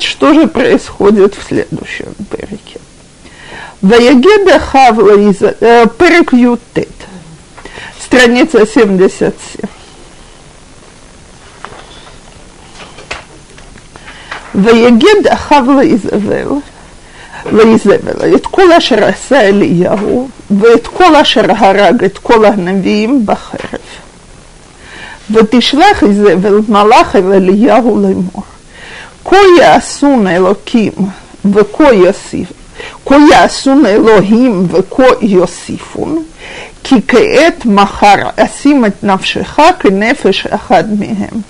что же происходит в следующем переке. Ваягеда Хавла из э, перек Ютет, страница 77. ויגד אחאב לאיזבל, לאיזבל, את כל אשר עשה אליהו, ואת כל אשר הרג את כל הנביאים בחרב. ותשלח איזבל מלאך אל אליהו לאמור, כה יעשון אלוקים וכה יוסיף, כה יעשון אלוהים וכה יוסיפון, כי כעת מחר אשים את נפשך כנפש אחד מהם.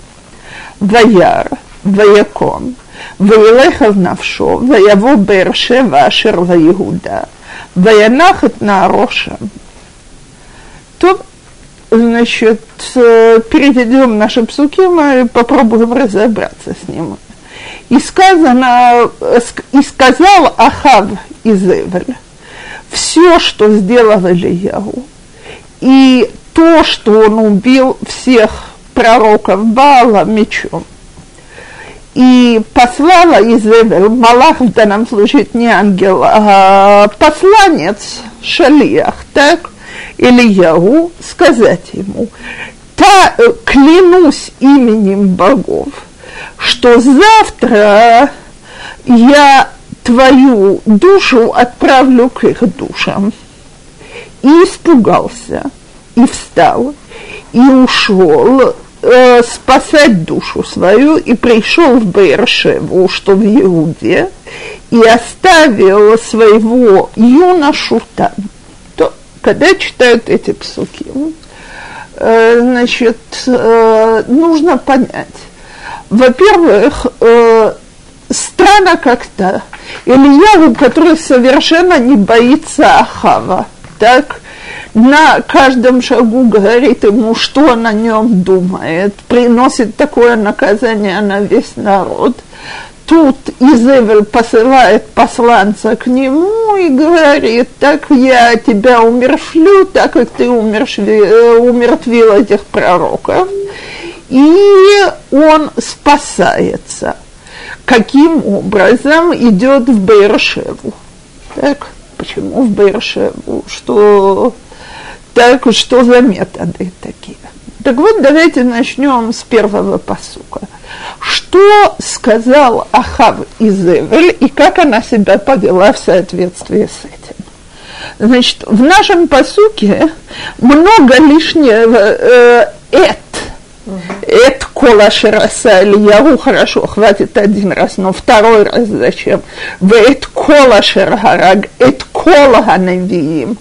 וירא ויקום וילך על נפשו, ויבוא באר שבע אשר ליהודה, וינח את נערו שם. טוב, значит, переведем наши псуки, мы попробуем разобраться с ним. И сказано, и сказал Ахав из Эвель, все, что сделал Ильяву, и то, что он убил всех пророков Баала мечом, и послала Изевель, Малах в данном случае не ангел, а посланец, шалиях, так, или Яу, сказать ему, та, клянусь именем богов, что завтра я твою душу отправлю к их душам. И испугался, и встал, и ушел э, спасать душу свою и пришел в Бейршеву, что в Иуде, и оставил своего юношу там. То, когда читают эти псуки, э, значит, э, нужно понять. Во-первых, э, странно как-то Ильяву, который совершенно не боится Ахава, так, на каждом шагу говорит ему, что он о нем думает, приносит такое наказание на весь народ. Тут Изевель посылает посланца к нему и говорит, так я тебя умершлю, так как ты умершви, э, умертвил этих пророков. И он спасается. Каким образом идет в Бейршеву? Так, почему в Бейршеву? Что так что за методы такие? Так вот, давайте начнем с первого посука. Что сказал Ахав Изевель и как она себя повела в соответствии с этим? Значит, в нашем посуке много лишнего э, «эт», это кола шераса Ильяву, хорошо, хватит один раз, но второй раз зачем? В это кола шергараг, это кола ганавиим.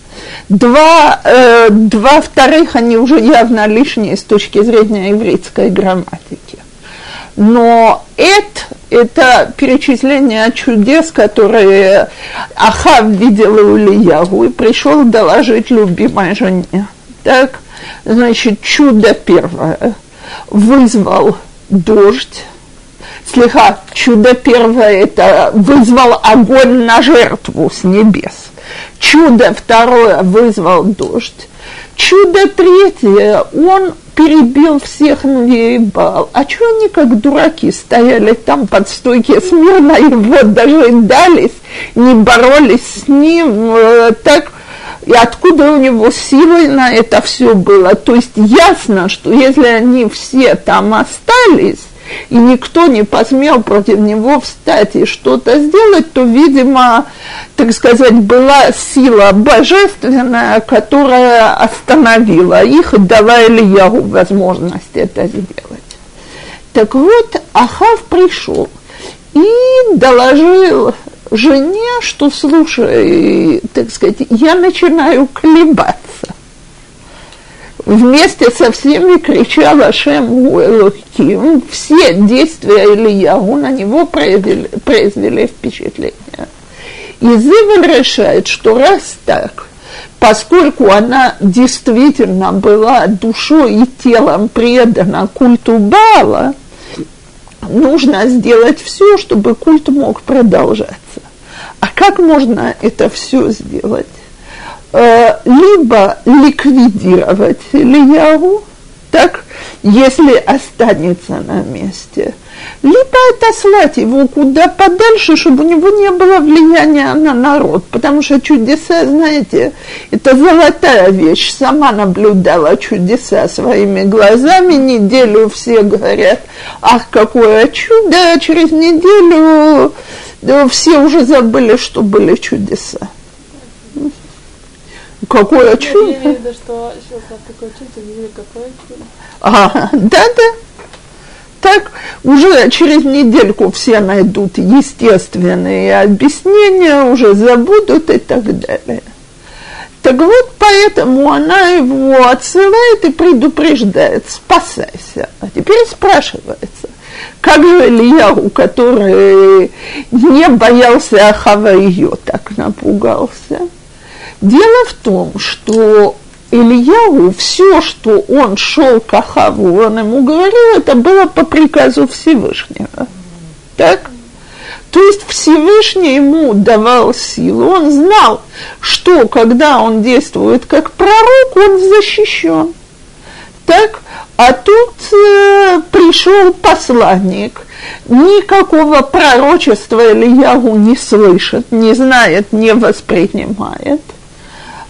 Два, э, два вторых, они уже явно лишние с точки зрения еврейской грамматики. Но это, это перечисление чудес, которые Ахав видел у Ильяву и пришел доложить любимой жене. Так, значит, чудо первое – вызвал дождь, слегка чудо первое это вызвал огонь на жертву с небес. Чудо второе вызвал дождь. Чудо третье, он перебил всех Бал. А что они как дураки стояли там под стойки смирно вот даже дались, не боролись с ним, э, так и откуда у него силы на это все было. То есть ясно, что если они все там остались, и никто не посмел против него встать и что-то сделать, то, видимо, так сказать, была сила божественная, которая остановила их дала Ильягу возможность это сделать. Так вот, Ахав пришел и доложил жене, что, слушай, так сказать, я начинаю колебаться. Вместе со всеми кричал Ашем Элохим, все действия Ильяу на него произвели, произвели впечатление. И Зивель решает, что раз так, поскольку она действительно была душой и телом предана культу Бала, нужно сделать все, чтобы культ мог продолжаться. А как можно это все сделать? Э, либо ликвидировать Ильяву, так, если останется на месте. Либо отослать его куда подальше, чтобы у него не было влияния на народ. Потому что чудеса, знаете, это золотая вещь. Сама наблюдала чудеса своими глазами. Неделю все говорят, ах, какое чудо. Через неделю все уже забыли, что были чудеса. Какое чудо? Я имею в виду, что сейчас такое чудо, какое чудо. А, да-да. Так уже через недельку все найдут естественные объяснения, уже забудут и так далее. Так вот, поэтому она его отсылает и предупреждает, спасайся. А теперь спрашивается, как же Ильяу, который не боялся Ахава ее так напугался? Дело в том, что Ильяу, все, что он шел к Ахаву, он ему говорил, это было по приказу Всевышнего. Так? То есть Всевышний ему давал силу, он знал, что когда он действует как пророк, он защищен. Так? А тут э, пришел посланник, никакого пророчества Ильягу не слышит, не знает, не воспринимает –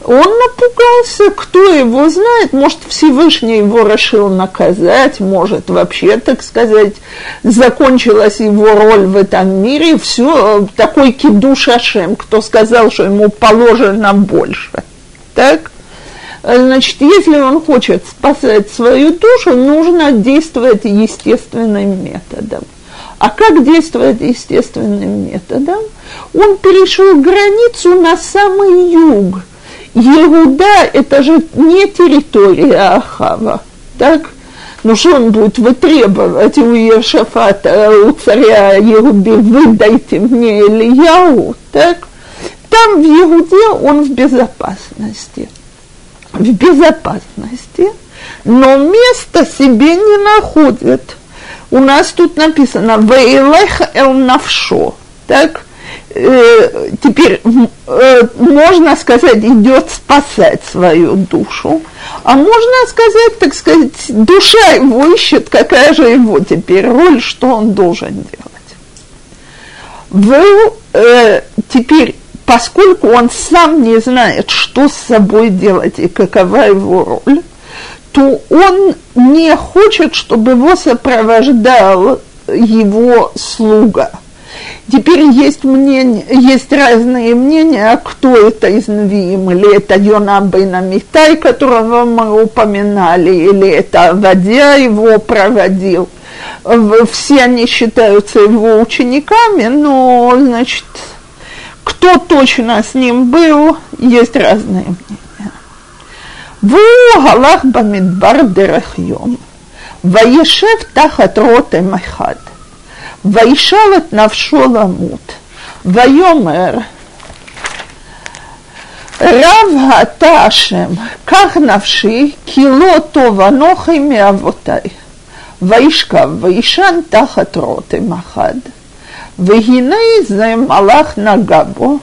он напугался, кто его знает, может, Всевышний его решил наказать, может, вообще, так сказать, закончилась его роль в этом мире, все, такой кидуш кто сказал, что ему положено больше. Так? Значит, если он хочет спасать свою душу, нужно действовать естественным методом. А как действовать естественным методом? Он перешел границу на самый юг – Иуда – это же не территория Ахава, так? Ну что он будет вытребовать у Ешафата, у царя Иуды, выдайте мне Ильяу, так? Там в Иуде он в безопасности. В безопасности, но место себе не находит. У нас тут написано «Вейлех эл навшо», так? Э, теперь э, можно сказать, идет спасать свою душу, а можно сказать, так сказать, душа его ищет, какая же его теперь роль, что он должен делать. Вы э, теперь, поскольку он сам не знает, что с собой делать и какова его роль, то он не хочет, чтобы его сопровождал его слуга – Теперь есть, мнение, есть разные мнения, а кто это из Навиим, или это Йонам Бейнамитай, которого мы упоминали, или это Вадя его проводил. Все они считаются его учениками, но, значит, кто точно с ним был, есть разные мнения. В Галах Бамидбар Дерахьем, Ваешев Тахат Роте Махад – Вайшал навшоламут. Вайомер. Рав Аташем, как навши, кило тованохи миавотай. Ваишкав, ваишан тахат роты махад. Вегиней зе малах нагабо,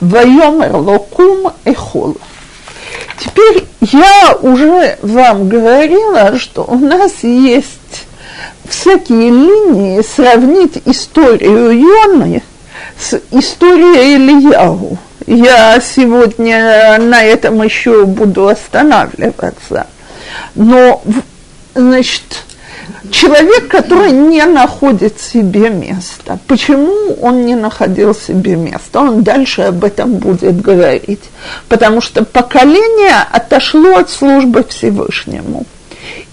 вайомер локум эхол. Теперь я уже вам говорила, что у нас есть всякие линии сравнить историю Йоны с историей Ильяву. Я сегодня на этом еще буду останавливаться. Но, значит, человек, который не находит себе места. Почему он не находил себе места? Он дальше об этом будет говорить. Потому что поколение отошло от службы Всевышнему.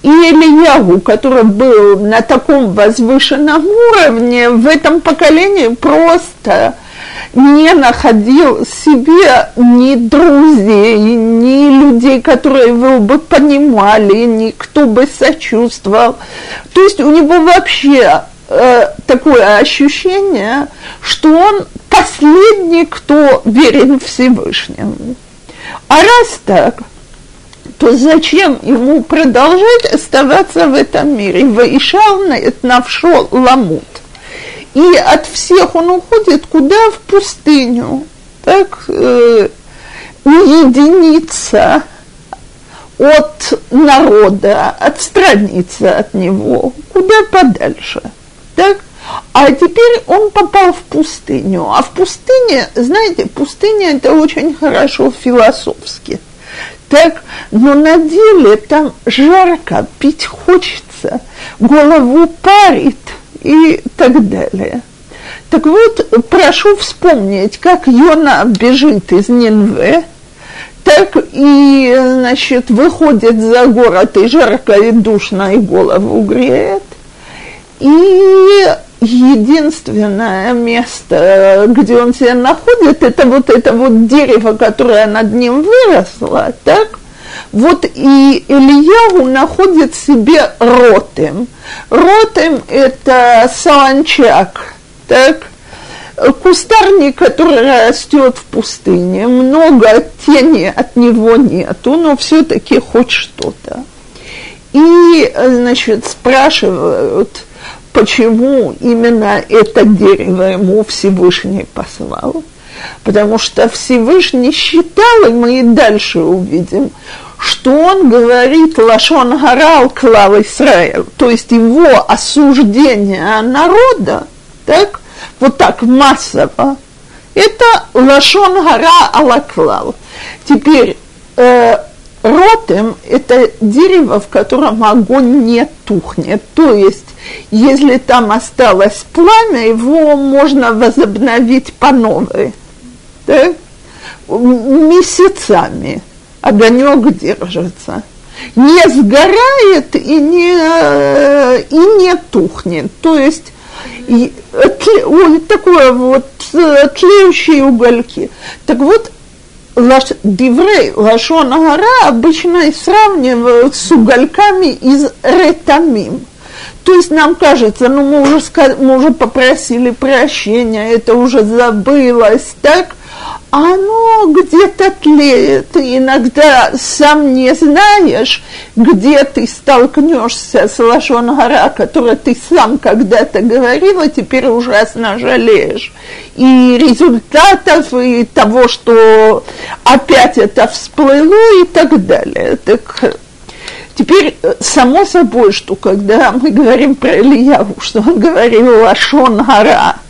И Ильяву, который был на таком возвышенном уровне, в этом поколении просто не находил себе ни друзей, ни людей, которые его бы понимали, никто бы сочувствовал. То есть у него вообще э, такое ощущение, что он последний, кто верен Всевышнему. А раз так, то зачем ему продолжать оставаться в этом мире? Ваишал навшо ламут. И от всех он уходит куда? В пустыню. Так, э, уединиться. от народа, отстраниться от него, куда подальше. Так? А теперь он попал в пустыню. А в пустыне, знаете, пустыня это очень хорошо философски. Так, но на деле там жарко, пить хочется, голову парит и так далее. Так вот, прошу вспомнить, как Йона бежит из Нинве, так и, значит, выходит за город, и жарко, и душно, и голову греет. И единственное место, где он себя находит, это вот это вот дерево, которое над ним выросло, так? Вот и Ильяу находит себе ротем. Ротем – это саланчак, так? кустарник, который растет в пустыне, много тени от него нету, но все-таки хоть что-то. И, значит, спрашивают, почему именно это дерево ему Всевышний послал. Потому что Всевышний считал, и мы и дальше увидим, что он говорит Лашон Гарал Клал Исраил, то есть его осуждение народа, так, вот так массово, это лашон гора алаклал. Теперь э, ротем – это дерево, в котором огонь не тухнет. То есть, если там осталось пламя, его можно возобновить по новой. Да? Месяцами огонек держится. Не сгорает и не, э, и не тухнет. То есть и, ой, такое вот э, тлеющие угольки. Так вот, лаш, диврей лашон гора обычно сравнивают с угольками из ретамим. То есть нам кажется, ну мы уже, мы уже попросили прощения, это уже забылось, так? оно где-то тлеет, иногда сам не знаешь, где ты столкнешься с Лашон Гора, который ты сам когда-то говорил, а теперь ужасно жалеешь. И результатов, и того, что опять это всплыло, и так далее. Так Теперь, само собой, что когда мы говорим про Ильяву, что он говорил Лашон Гора –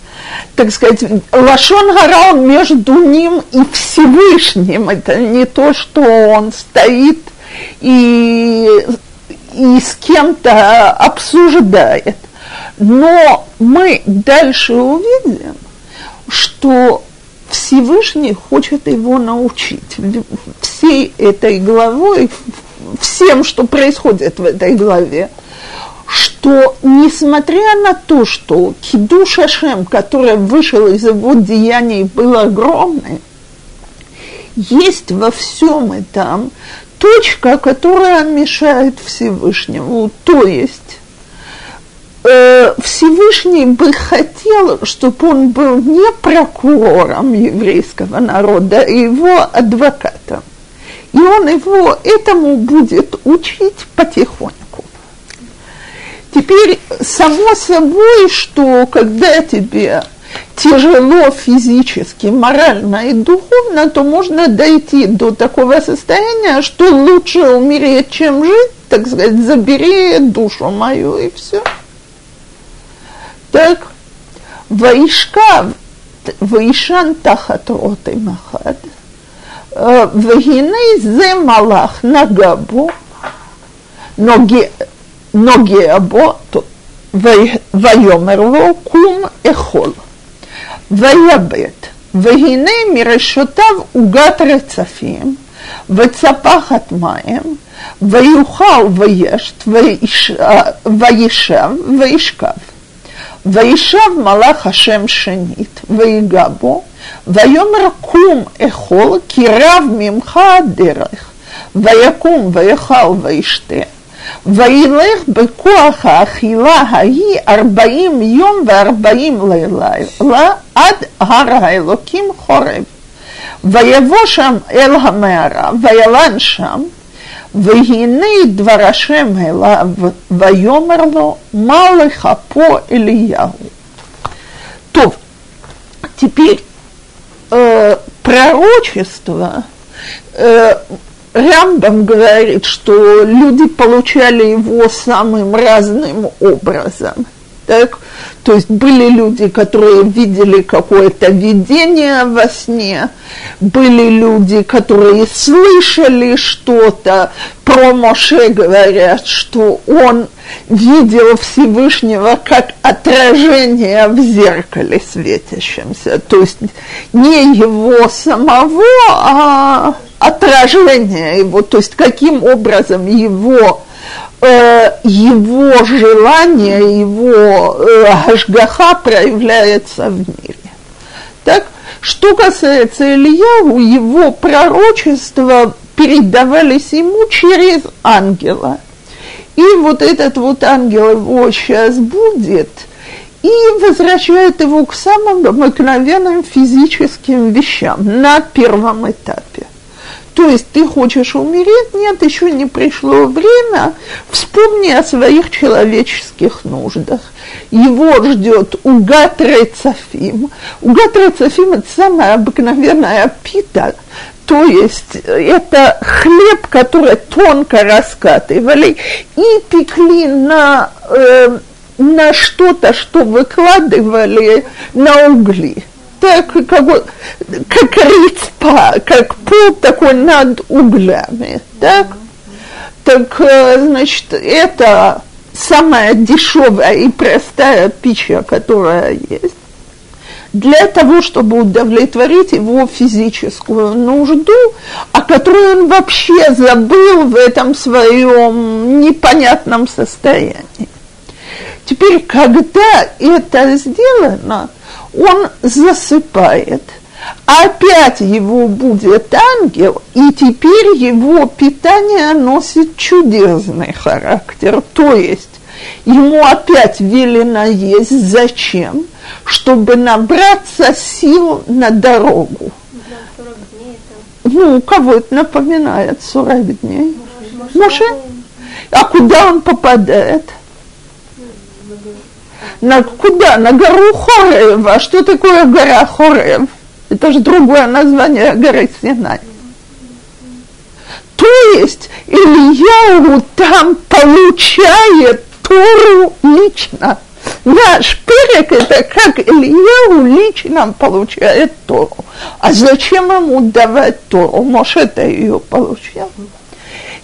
так сказать, Лашон Гара, он между ним и Всевышним. Это не то, что он стоит и, и с кем-то обсуждает. Но мы дальше увидим, что Всевышний хочет его научить всей этой главой, всем, что происходит в этой главе что несмотря на то, что Кидуш Ашем, который вышел из его деяний, был огромный, есть во всем этом точка, которая мешает Всевышнему. То есть э, Всевышний бы хотел, чтобы он был не прокурором еврейского народа, а его адвокатом. И он его этому будет учить потихоньку. Теперь само собой, что когда тебе тяжело физически, морально и духовно, то можно дойти до такого состояния, что лучше умереть, чем жить, так сказать, забери душу мою и все. Так, Ваишкав, Ваишан тахат махад, והנה זה מלאך נגע בו, נוגע, נוגע בו, ויאמר לו קום אכול. ויבט, והנה מרשותיו עוגת רצפים, וצפחת מים, ויאכל וישת, וישב וישכב. וישב מלאך השם שנית, ויגע בו, ויאמר קום אכול, כי רב ממך הדרך. ויקום ויאכל וישתה. וילך בכוח האכילה ההיא ארבעים יום וארבעים לילה עד הר האלוקים חורב. ויבוא שם אל המערה, וילן שם, והנה דבר השם אליו, ויאמר לו, מה לך פה אליהו? טוב, теперь э, пророчество э, Рамбам говорит, что люди получали его самым разным образом. Так? То есть были люди, которые видели какое-то видение во сне, были люди, которые слышали что-то. Про Моше говорят, что он видел Всевышнего как отражение в зеркале светящемся. То есть не его самого, а отражение его. То есть каким образом его его желание, его э, ажгаха проявляется в мире. Так, что касается Ильяу, его пророчества передавались ему через ангела. И вот этот вот ангел его сейчас будет и возвращает его к самым обыкновенным физическим вещам на первом этапе. То есть ты хочешь умереть? Нет, еще не пришло время. Вспомни о своих человеческих нуждах. Его ждет угат рецафим. Угат рецафим – это самая обыкновенная пита, то есть это хлеб, который тонко раскатывали и пекли на, э, на что-то, что выкладывали на угли так, как, как рецпа, как пол такой над углями, так? Так, э, значит, это самая дешевая и простая пища, которая есть, для того, чтобы удовлетворить его физическую нужду, о которой он вообще забыл в этом своем непонятном состоянии. Теперь, когда это сделано, он засыпает. Опять его будет ангел, и теперь его питание носит чудесный характер. То есть ему опять велено есть. Зачем? Чтобы набраться сил на дорогу. Ну, у кого это напоминает 40 дней? Моше? А куда он попадает? На куда? На гору Хорев. А что такое гора Хорев? Это же другое название горы Синай. То есть Ильяу там получает Тору лично. Наш перек это как Ильяу лично получает Тору. А зачем ему давать Тору? Может, это ее получил?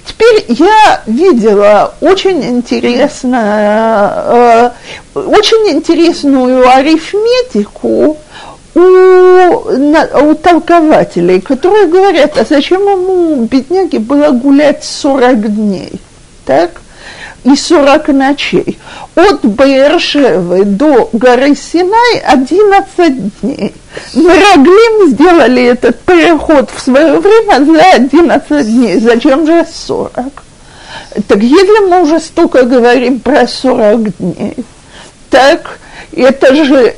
Теперь я видела очень интересно, э, очень интересную арифметику у, у толкователей, которые говорят, а зачем ему, бедняге, было гулять 40 дней, так? И 40 ночей. От Баершевы до горы Синай 11 дней. Мираглим сделали этот переход в свое время за 11 дней. Зачем же 40? Так если мы уже столько говорим про 40 дней, так это же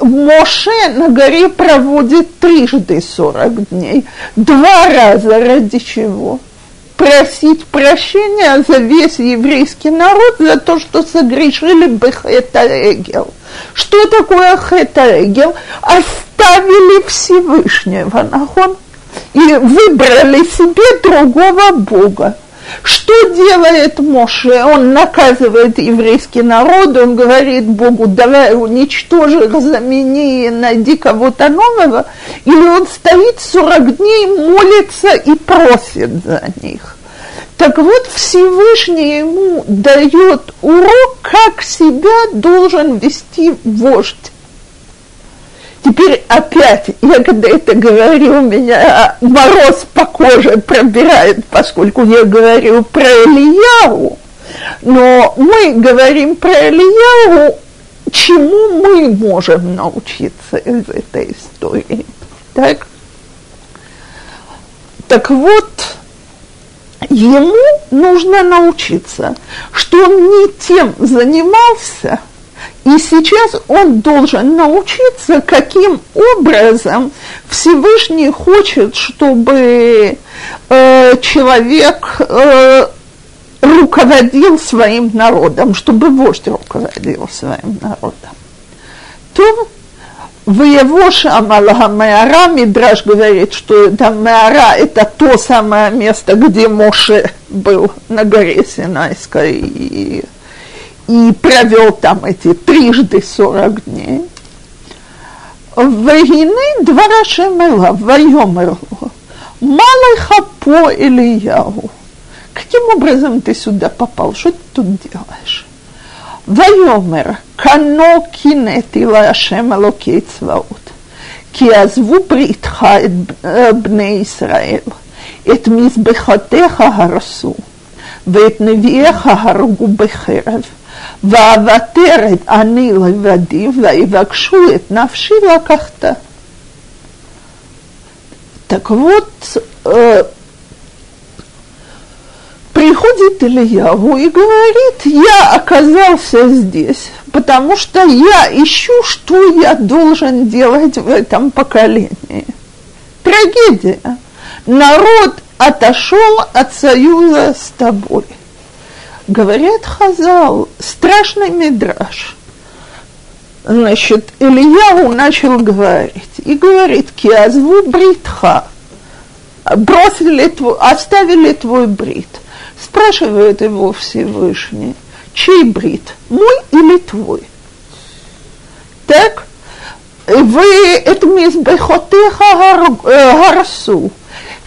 Моше на горе проводит трижды 40 дней. Два раза ради чего? Просить прощения за весь еврейский народ за то, что согрешили бы Хета Что такое Хета Оставили Всевышнего, нахон, и выбрали себе другого Бога. Что делает Моше? Он наказывает еврейский народ, он говорит Богу, давай уничтожи, замени, найди кого-то нового. Или он стоит 40 дней, молится и просит за них. Так вот, Всевышний ему дает урок, как себя должен вести вождь. Теперь опять, я когда это говорю, у меня мороз по коже пробирает, поскольку я говорю про Ильяву. Но мы говорим про Ильяву, чему мы можем научиться из этой истории. Так, так вот, ему нужно научиться, что он не тем занимался – и сейчас он должен научиться, каким образом Всевышний хочет, чтобы э, человек э, руководил своим народом, чтобы вождь руководил своим народом. То в его Шамала Меара Мидраш говорит, что это Меара – это то самое место, где Моше был на горе Синайской и провел там эти трижды сорок дней. Вегины двора Шемела, Вайомер, малый хапо Ильяу. Каким образом ты сюда попал? Что ты тут делаешь? ויאמר, כנו קינאתי להשם אלוקי צבאות, כי עזבו בריתך את בני ישראל, את מזבחותיך הרסו, ואת נביאיך הרגו בחרב, ואוותר את אני לבדי, ויבקשו את נפשי לקחת. Так вот, приходит Ильяву и говорит, я оказался здесь, потому что я ищу, что я должен делать в этом поколении. Трагедия. Народ отошел от союза с тобой. Говорят Хазал, страшный мидраж. Значит, Ильяву начал говорить и говорит, киазву бритха, бросили твой, оставили твой брит – Спрашивает его Всевышний, чей брит, мой или твой? Так, вы это мизбехотеха гарсу,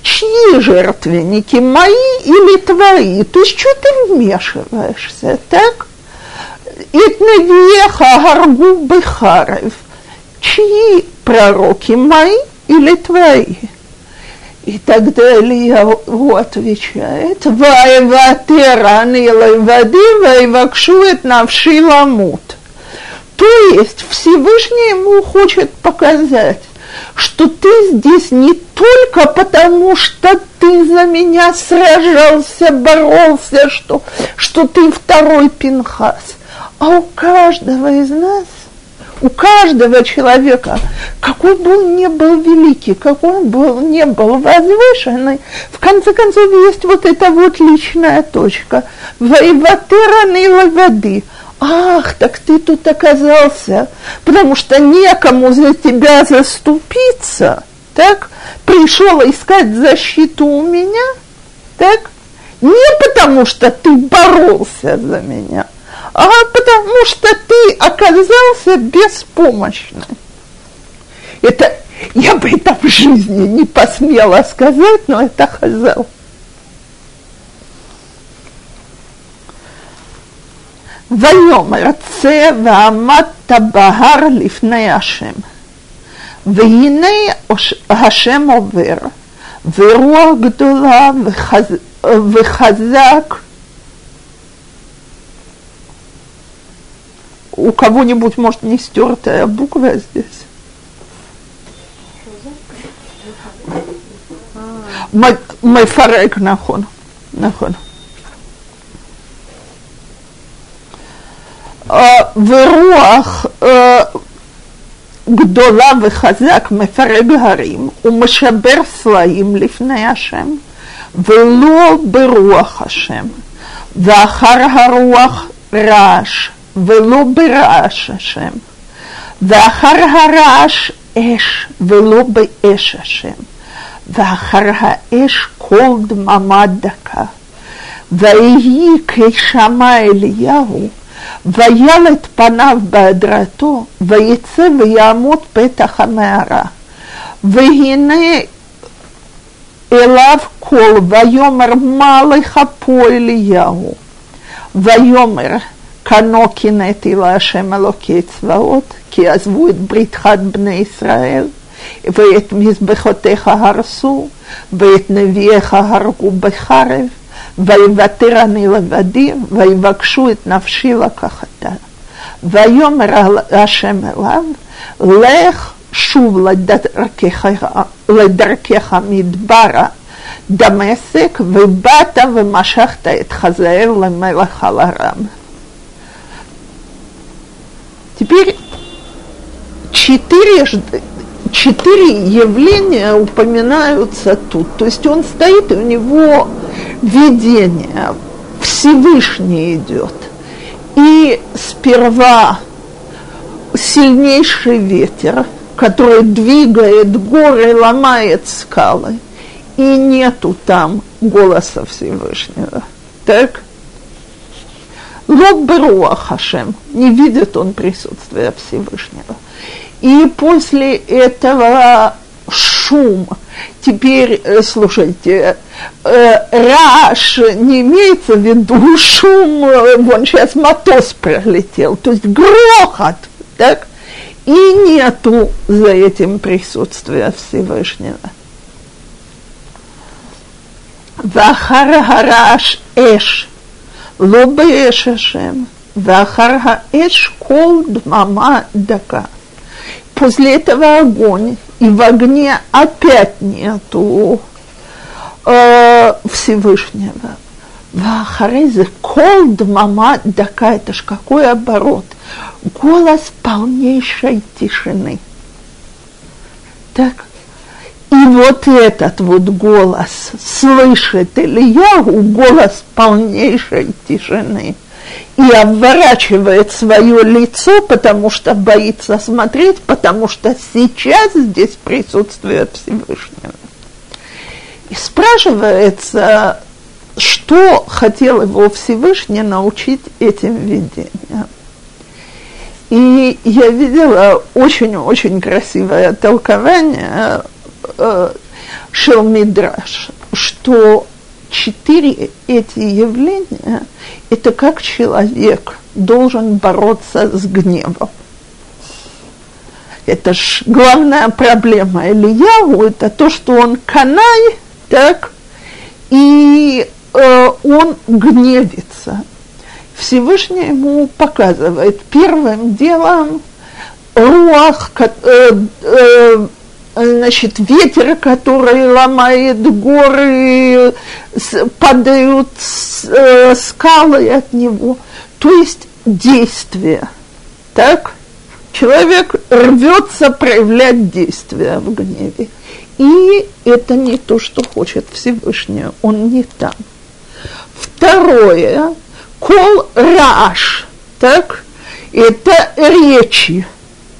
чьи жертвенники, мои или твои? То есть, что ты вмешиваешься, так? Итневеха гаргу бехарев, чьи пророки, мои или твои? И тогда Ильяу отвечает, «Ваеватерани левади, ваевакшует навши ламут». То есть Всевышний ему хочет показать, что ты здесь не только потому, что ты за меня сражался, боролся, что, что ты второй Пинхас, а у каждого из нас у каждого человека, какой бы он ни был великий, какой он был, не был возвышенный, в конце концов есть вот эта вот личная точка. Воеватераны воды. Ах, так ты тут оказался, потому что некому за тебя заступиться, так? Пришел искать защиту у меня, так? Не потому что ты боролся за меня, а потому что ты оказался беспомощным. Это я бы это в жизни не посмела сказать, но это Хазал. ויאמר צא ועמדת בהר לפני השם. והנה השם עובר, ורוח גדולה וחז, וחזק у кого-нибудь, может, не стертая буква здесь? מפרק, נכון, נכון. ורוח גדולה וחזק מפרק הרים ומשבר סלעים לפני השם, ולא ברוח השם, ואחר הרוח רעש ולא ברעש השם, ואחר הרעש אש ולא באש השם, ואחר האש קול דממה דקה. ויהי כשמע אליהו, ויל את פניו בהדרתו, ויצא ויעמוד פתח המערה. והנה אליו קול, ויאמר מה לך פה אליהו? ויאמר כנו קינאתי להשם אלוקי צבאות, כי עזבו את בריתך בני ישראל, ואת מזבחותיך הרסו, ואת נביאיך הרגו בחרב, ויוותר אני לבדי, ויבקשו את נפשי לקחתה. ויאמר השם אליו, לך שוב לדרכך, לדרכך מדברה, דמשק, ובאת ומשכת את חזאל למלך על ארם. Теперь четыре, четыре явления упоминаются тут. То есть он стоит, и у него видение, Всевышний идет. И сперва сильнейший ветер, который двигает горы, ломает скалы, и нету там голоса Всевышнего. Так? Лоб Беруа не видит он присутствия Всевышнего. И после этого шум. Теперь, э, слушайте, э, раш не имеется в виду шум, э, вон сейчас мотос пролетел, то есть грохот, так? И нету за этим присутствия Всевышнего. Вахар гараш эш, лобе эш ашем, вахар кол дмама дака – После этого огонь, и в огне опять нету э, Всевышнего. Вахарезе кол дмама дака, это ж какой оборот. Голос полнейшей тишины. Так, и вот этот вот голос слышит Ильяу, голос полнейшей тишины, и обворачивает свое лицо, потому что боится смотреть, потому что сейчас здесь присутствует Всевышнего. И спрашивается, что хотел его Всевышний научить этим видениям. И я видела очень-очень красивое толкование э, Шелмидраш, что четыре эти явления – это как человек должен бороться с гневом. Это ж главная проблема Ильяу, это то, что он канай, так, и э, он гневится. Всевышний ему показывает первым делом руах, э, э, значит, ветер, который ломает горы, падают э, скалы от него, то есть действие. Так? Человек рвется проявлять действия в гневе. И это не то, что хочет Всевышний, он не там. Второе, кол раш, так, это речи,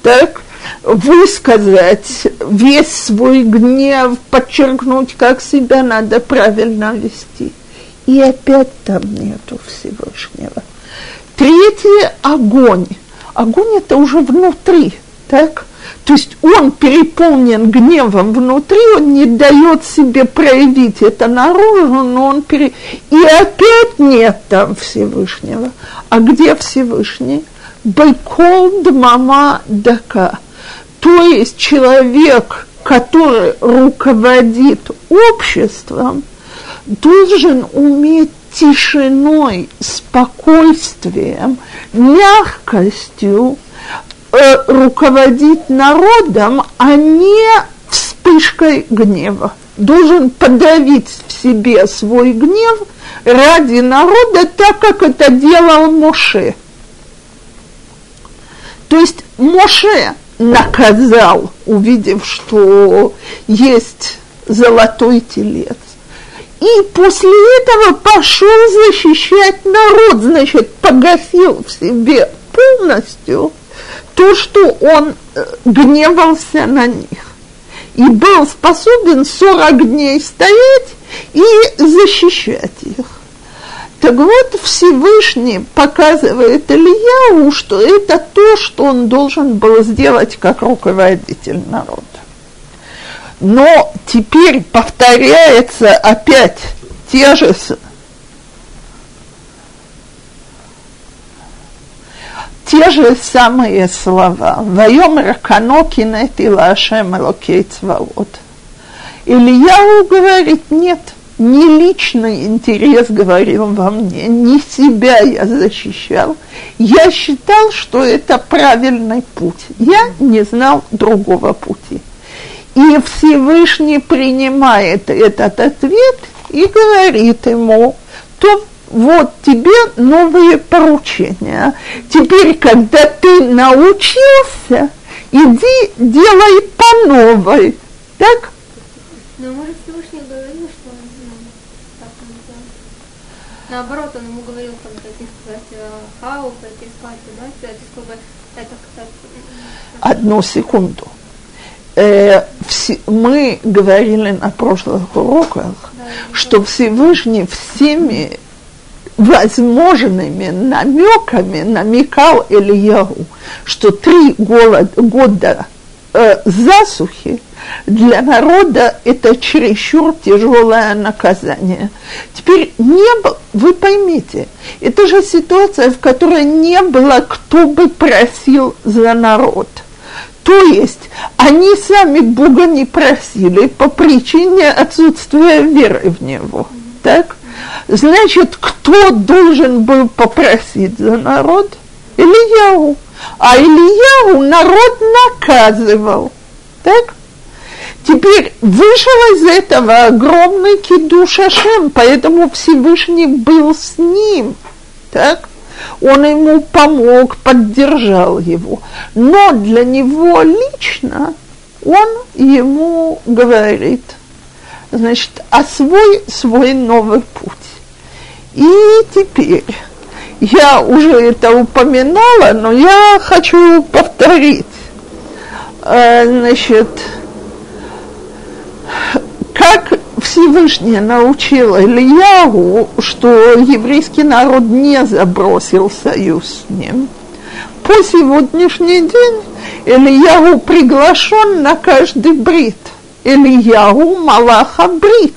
так, высказать весь свой гнев, подчеркнуть, как себя надо правильно вести. И опять там нету Всевышнего. Третье – огонь. Огонь – это уже внутри, так? То есть он переполнен гневом внутри, он не дает себе проявить это наружу, но он пере... И опять нет там Всевышнего. А где Всевышний? Байкол дмама дака. То есть человек, который руководит обществом, должен уметь тишиной, спокойствием, мягкостью э, руководить народом, а не вспышкой гнева. Должен подавить в себе свой гнев ради народа, так как это делал Моше. То есть Моше наказал, увидев, что есть золотой телец. И после этого пошел защищать народ, значит, погасил в себе полностью то, что он э, гневался на них. И был способен 40 дней стоять и защищать их. Так вот, Всевышний показывает Ильяу, что это то, что он должен был сделать как руководитель народа. Но теперь повторяется опять те же те же самые слова. Воем ракано кинет и лашем цваот. Ильяу говорит, нет – не личный интерес говорил во мне, не себя я защищал. Я считал, что это правильный путь. Я не знал другого пути. И Всевышний принимает этот ответ и говорит ему, то вот тебе новые поручения. Теперь, когда ты научился, иди делай по новой. Так? Но может Всевышний говорил, что он Наоборот, он ему говорил, там, пойти сказать хау, пойти сказать, да, сказать, чтобы это, Одну секунду. э, все, мы говорили на прошлых уроках, что Всевышний всеми возможными намеками намекал Ильяу, что три голод, года э, засухи для народа это чересчур тяжелое наказание. Теперь не было, вы поймите, это же ситуация, в которой не было, кто бы просил за народ. То есть они сами Бога не просили по причине отсутствия веры в Него. Так? Значит, кто должен был попросить за народ? Ильяу. А Ильяу народ наказывал. Так? Теперь вышел из этого огромный кидуш Ашем, поэтому Всевышний был с ним. Так? Он ему помог, поддержал его. Но для него лично он ему говорит, значит, освой свой новый путь. И теперь, я уже это упоминала, но я хочу повторить. Э, значит, как Всевышний научил Ильягу, что еврейский народ не забросил союз с ним, по сегодняшний день Ильягу приглашен на каждый брит. Ильягу Малаха Брит.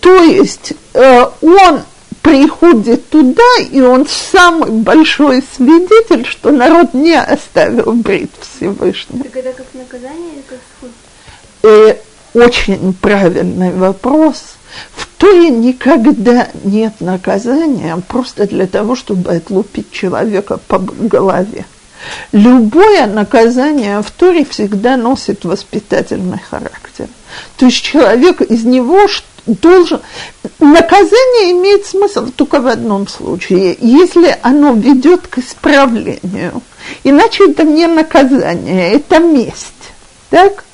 То есть э, он приходит туда, и он самый большой свидетель, что народ не оставил брит Всевышний. Так это как наказание или как суд? Э, очень правильный вопрос. В Торе никогда нет наказания просто для того, чтобы отлупить человека по голове. Любое наказание в Торе всегда носит воспитательный характер. То есть человек из него должен... Наказание имеет смысл только в одном случае, если оно ведет к исправлению. Иначе это не наказание, это месть. Так?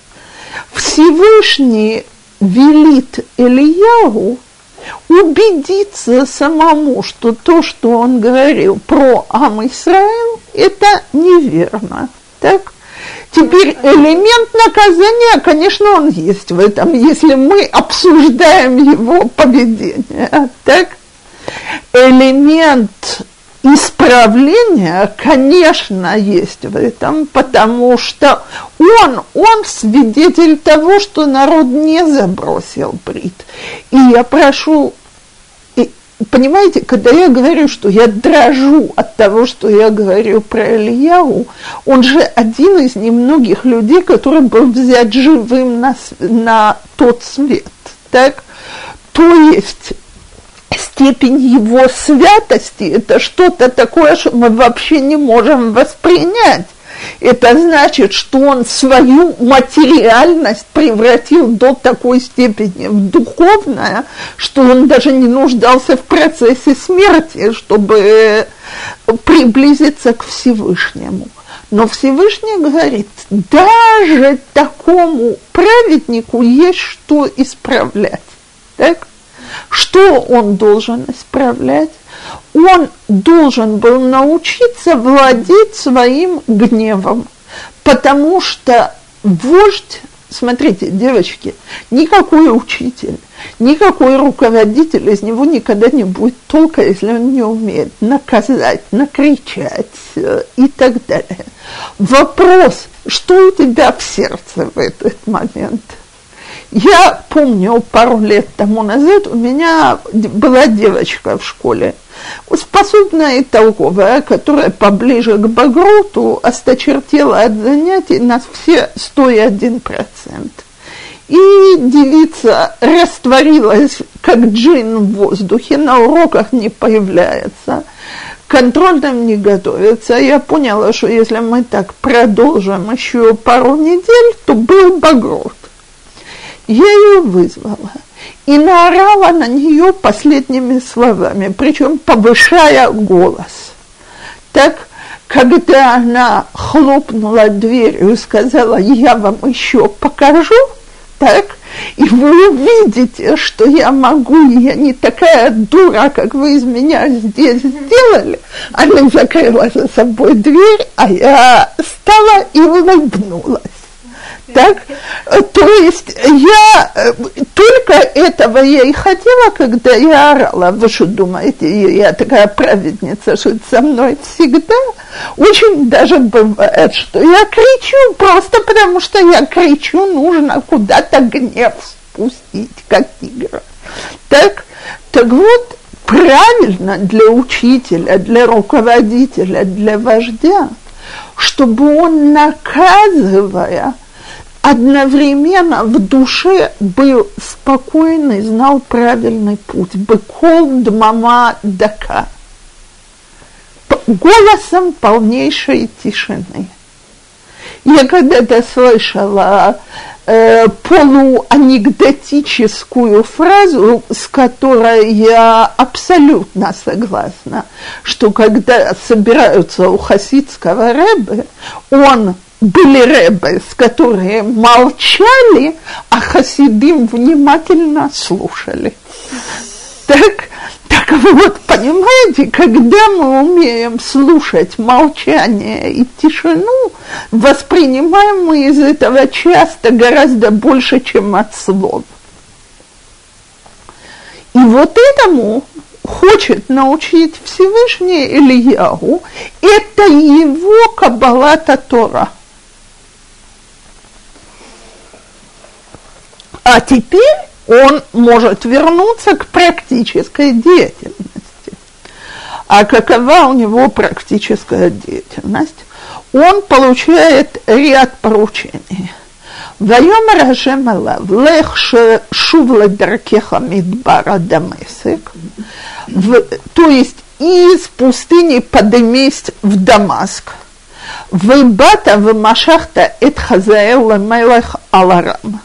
Всевышний велит Ильяву убедиться самому, что то, что он говорил про Ам Исраил, это неверно. Так? Теперь элемент наказания, конечно, он есть в этом, если мы обсуждаем его поведение. Так? Элемент исправления, конечно, есть в этом, потому что он, он свидетель того, что народ не забросил брит. И я прошу, и, понимаете, когда я говорю, что я дрожу от того, что я говорю про Ильяу, он же один из немногих людей, который был взят живым на, на тот свет. Так? То есть степень его святости – это что-то такое, что мы вообще не можем воспринять. Это значит, что он свою материальность превратил до такой степени в духовное, что он даже не нуждался в процессе смерти, чтобы приблизиться к Всевышнему. Но Всевышний говорит, даже такому праведнику есть что исправлять. Так? Что он должен исправлять? Он должен был научиться владеть своим гневом, потому что вождь, смотрите, девочки, никакой учитель, никакой руководитель из него никогда не будет толка, если он не умеет наказать, накричать э, и так далее. Вопрос, что у тебя в сердце в этот момент – я помню, пару лет тому назад у меня была девочка в школе, способная и толковая, которая поближе к Багруту осточертела от занятий на все 101%. И девица растворилась, как джин в воздухе, на уроках не появляется, контрольным не готовится. Я поняла, что если мы так продолжим еще пару недель, то был Багрут. Я ее вызвала и наорала на нее последними словами, причем повышая голос. Так, когда она хлопнула дверью и сказала, я вам еще покажу, так, и вы увидите, что я могу, я не такая дура, как вы из меня здесь сделали. Она закрыла за собой дверь, а я стала и улыбнулась. Так? То есть я э, только этого я и хотела, когда я орала. Вы что думаете, я такая праведница, что со мной всегда? Очень даже бывает, что я кричу, просто потому что я кричу, нужно куда-то гнев спустить, как тигра. Так, так вот, правильно для учителя, для руководителя, для вождя, чтобы он, наказывая, одновременно в душе был спокойный, знал правильный путь. Быкол дмама дака. Голосом полнейшей тишины. Я когда-то слышала э, полуанекдотическую фразу, с которой я абсолютно согласна, что когда собираются у хасидского рэбы, он были рэбы, с которые молчали, а хасидим внимательно слушали. Так, так вот, понимаете, когда мы умеем слушать молчание и тишину, воспринимаем мы из этого часто гораздо больше, чем от слов. И вот этому хочет научить Всевышний Ильяу, это его Каббалата Тора – А теперь он может вернуться к практической деятельности. А какова у него практическая деятельность? Он получает ряд поручений. Вайом Рашем в лехше шувла даркеха мидбара дамесек, то есть из пустыни подымись в Дамаск. Выбата в машахта эт хазаэл мелех аларам.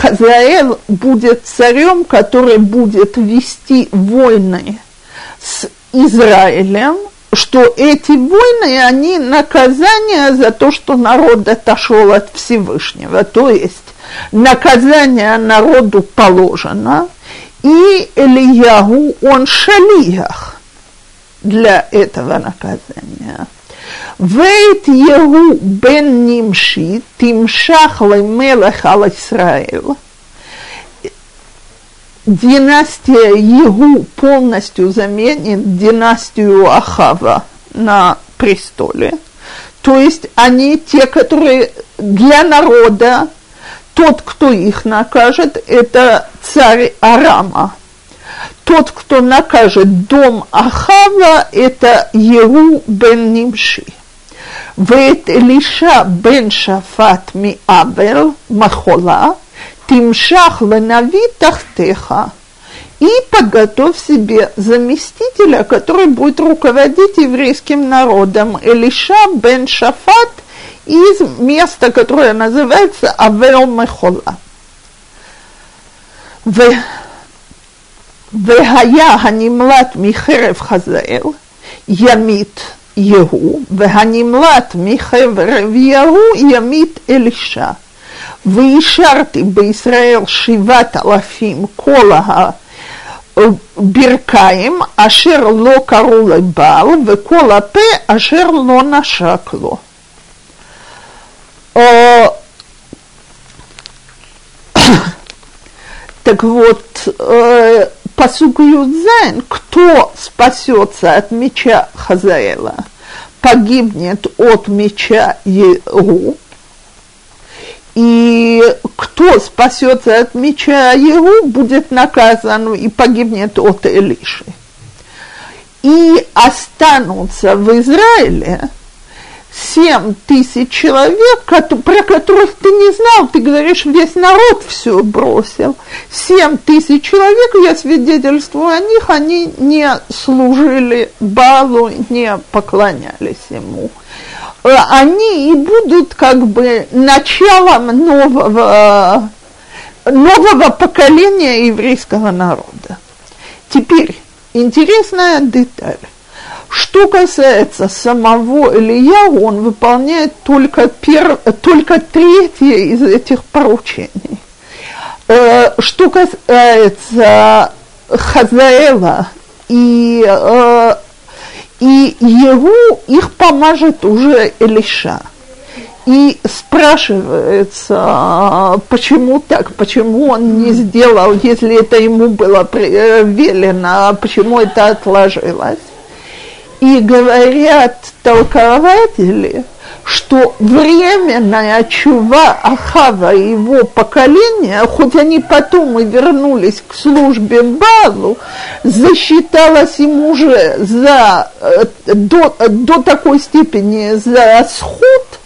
Хазаэл будет царем, который будет вести войны с Израилем, что эти войны, они наказание за то, что народ отошел от Всевышнего. То есть наказание народу положено, и Ильягу, он шалиях для этого наказания. Вейт Егу бен Нимши, Тимшах Лемелах Ал Исраэл. Династия Егу полностью заменит династию Ахава на престоле. То есть они те, которые для народа, тот, кто их накажет, это царь Арама. Тот, кто накажет дом Ахава, это Еру бен Нимши. ואת אלישע בן שפט מעבל מחולה, תמשך לנביא תחתיך, и подготовь себе заместителя, который будет руководить еврейским народом, Элиша бен Шафат из места, которое называется Авел Мехола. והיה הנמלט מחרב חזאל, ימית יהוא, והנמלט מחבר אביהו ימית אלישע. והשארתי בישראל שבעת אלפים כל הברכיים אשר לא קראו לבעל, וכל הפה אשר לא נשק לו. Так вот, посук Юдзайн, кто спасется от меча Хазаэла, погибнет от меча Егу, и кто спасется от меча Егу, будет наказан и погибнет от Элиши. И останутся в Израиле семь тысяч человек, про которых ты не знал, ты говоришь, весь народ все бросил. Семь тысяч человек, я свидетельствую о них, они не служили Балу, не поклонялись ему. Э, они и будут как бы началом нового, нового поколения еврейского народа. Теперь интересная деталь. Что касается самого Илья, он выполняет только, пер, только третье из этих поручений. Э, что касается Хазаэла и, э, и его, их помажет уже Элиша. и спрашивается, почему так, почему он не сделал, если это ему было э, велено, почему это отложилось. И говорят толкователи, что временная чува Ахава и его поколения, хоть они потом и вернулись к службе Балу, засчиталась им уже за, э, до, до такой степени за сход,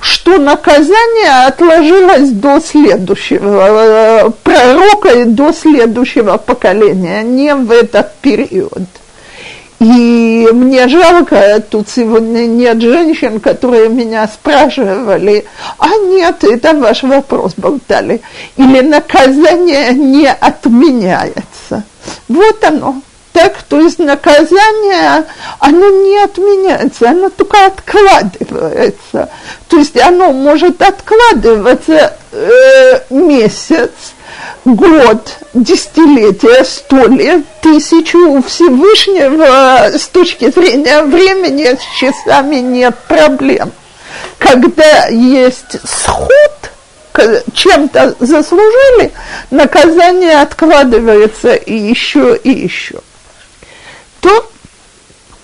что наказание отложилось до следующего э, пророка и до следующего поколения, не в этот период. И мне жалко, тут сегодня нет женщин, которые меня спрашивали, а нет, это ваш вопрос, болтали, или наказание не отменяется. Вот оно. Так, то есть наказание, оно не отменяется, оно только откладывается. То есть оно может откладываться э, месяц, год, десятилетие, сто лет, тысячу у Всевышнего с точки зрения времени с часами нет проблем. Когда есть сход, чем-то заслужили, наказание откладывается и еще, и еще. То,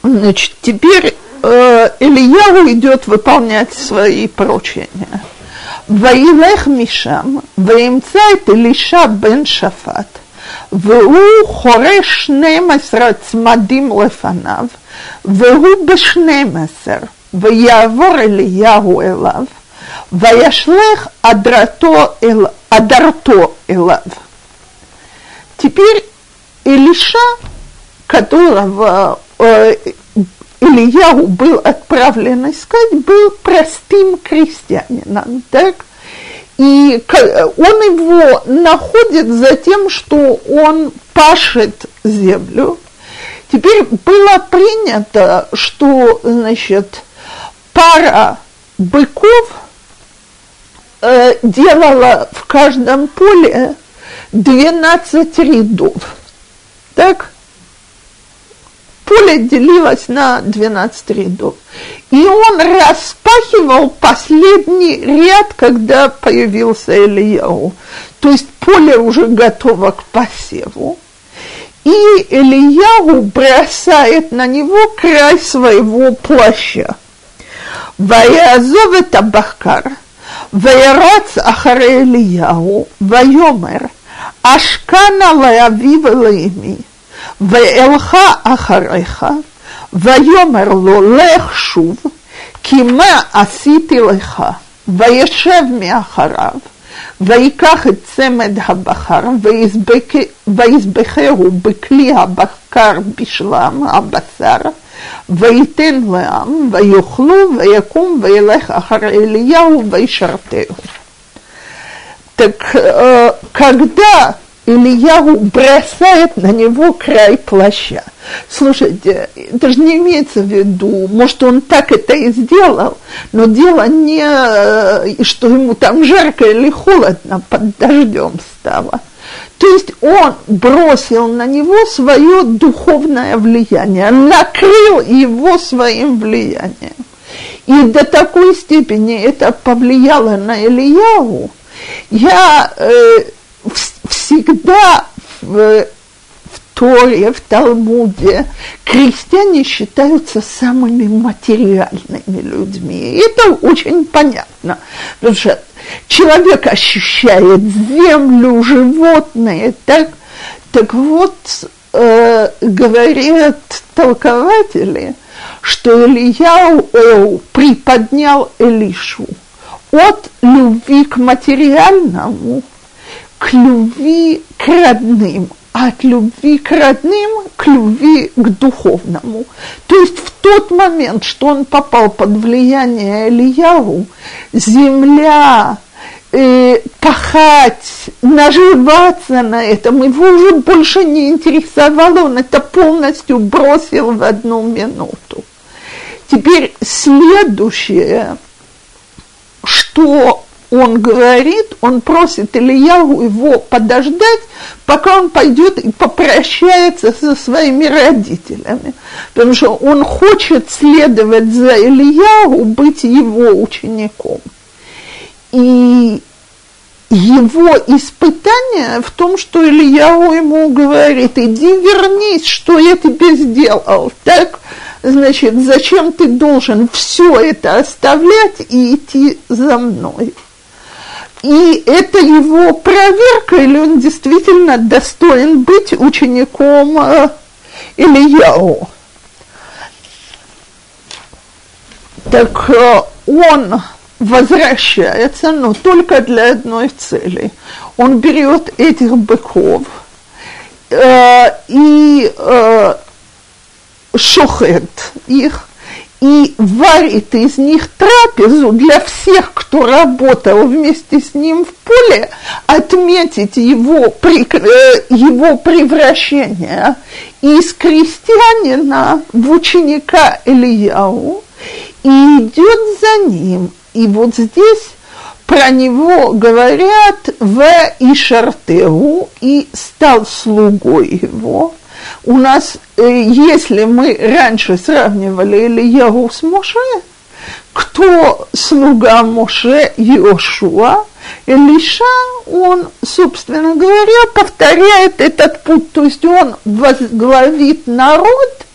значит, теперь э, Илья идет выполнять свои поручения. וילך משם וימצא את אלישע בן שפט, והוא חורש 12 צמדים לפניו, והוא בשנים עשר, ויעבור אליהו אליו, וישלך אדרתו, אל, אדרתו אליו. Теперь Илиша, которого э, Ильяу был отправлен искать, был простым крестьянином, так? И он его находит за тем, что он пашет землю. Теперь было принято, что, значит, пара быков э, делала в каждом поле 12 рядов. Так? поле делилось на 12 рядов. И он распахивал последний ряд, когда появился Ильяу. То есть поле уже готово к посеву. И Ильяу бросает на него край своего плаща. ויעזוב את הבקר, וירץ אחרי אליהו, ויאמר, אשכנה לאביו ולאמי, ואלך אחריך, ויאמר לו, לך שוב, כי מה עשיתי לך? וישב מאחריו, ויקח את צמד הבחר, ויזבחהו בכלי הבקר בשלם הבשר, וייתן לעם, ויאכלו, ויקום, וילך אחרי אליהו, וישרתהו. Так когда Ильяву бросает на него край плаща. Слушайте, это же не имеется в виду, может, он так это и сделал, но дело не, э, что ему там жарко или холодно под дождем стало. То есть он бросил на него свое духовное влияние, накрыл его своим влиянием. И до такой степени это повлияло на Ильяву. Я э, всегда в, в Торе, в Талмуде крестьяне считаются самыми материальными людьми. И это очень понятно, потому что человек ощущает землю, животные, так, так вот, э, говорят толкователи, что Илья э, приподнял Элишу от любви к материальному к любви к родным, от любви к родным к любви к духовному. То есть в тот момент, что он попал под влияние Ильяву, земля, э, пахать, наживаться на этом, его уже больше не интересовало, он это полностью бросил в одну минуту. Теперь следующее, что он говорит, он просит Ильяву его подождать, пока он пойдет и попрощается со своими родителями. Потому что он хочет следовать за Ильяву, быть его учеником. И его испытание в том, что Ильяу ему говорит, иди вернись, что я тебе сделал, так? Значит, зачем ты должен все это оставлять и идти за мной? И это его проверка, или он действительно достоин быть учеником э, Ильяу. Так э, он возвращается, но только для одной цели. Он берет этих быков э, и э, шохет их, и варит из них трапезу для всех, кто работал вместе с ним в поле, отметить его, э, его превращение из крестьянина в ученика Ильяу и идет за ним и вот здесь про него говорят в Ишартеу и стал слугой его. У нас, э, если мы раньше сравнивали Ильягу с Моше, кто слуга Моше Иошуа, Илиша, он, собственно говоря, повторяет этот путь, то есть он возглавит народ –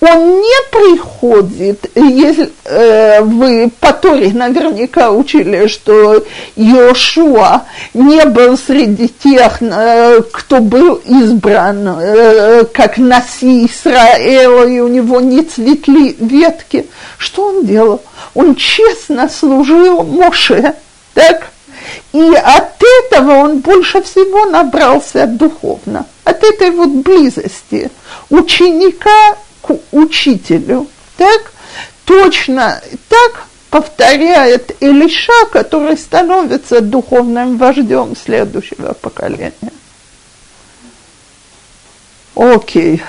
он не приходит, если э, вы по Торе наверняка учили, что Иошуа не был среди тех, э, кто был избран э, как Наси Исраэла, и у него не цветли ветки. Что он делал? Он честно служил Моше, так? И от этого он больше всего набрался духовно, от этой вот близости ученика к учителю. Так? Точно так повторяет Илиша, который становится духовным вождем следующего поколения. Окей.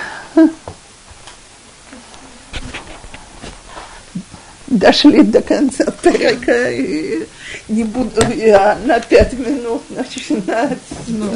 Дошли до конца трека и не буду я на пять минут начинать. Ну,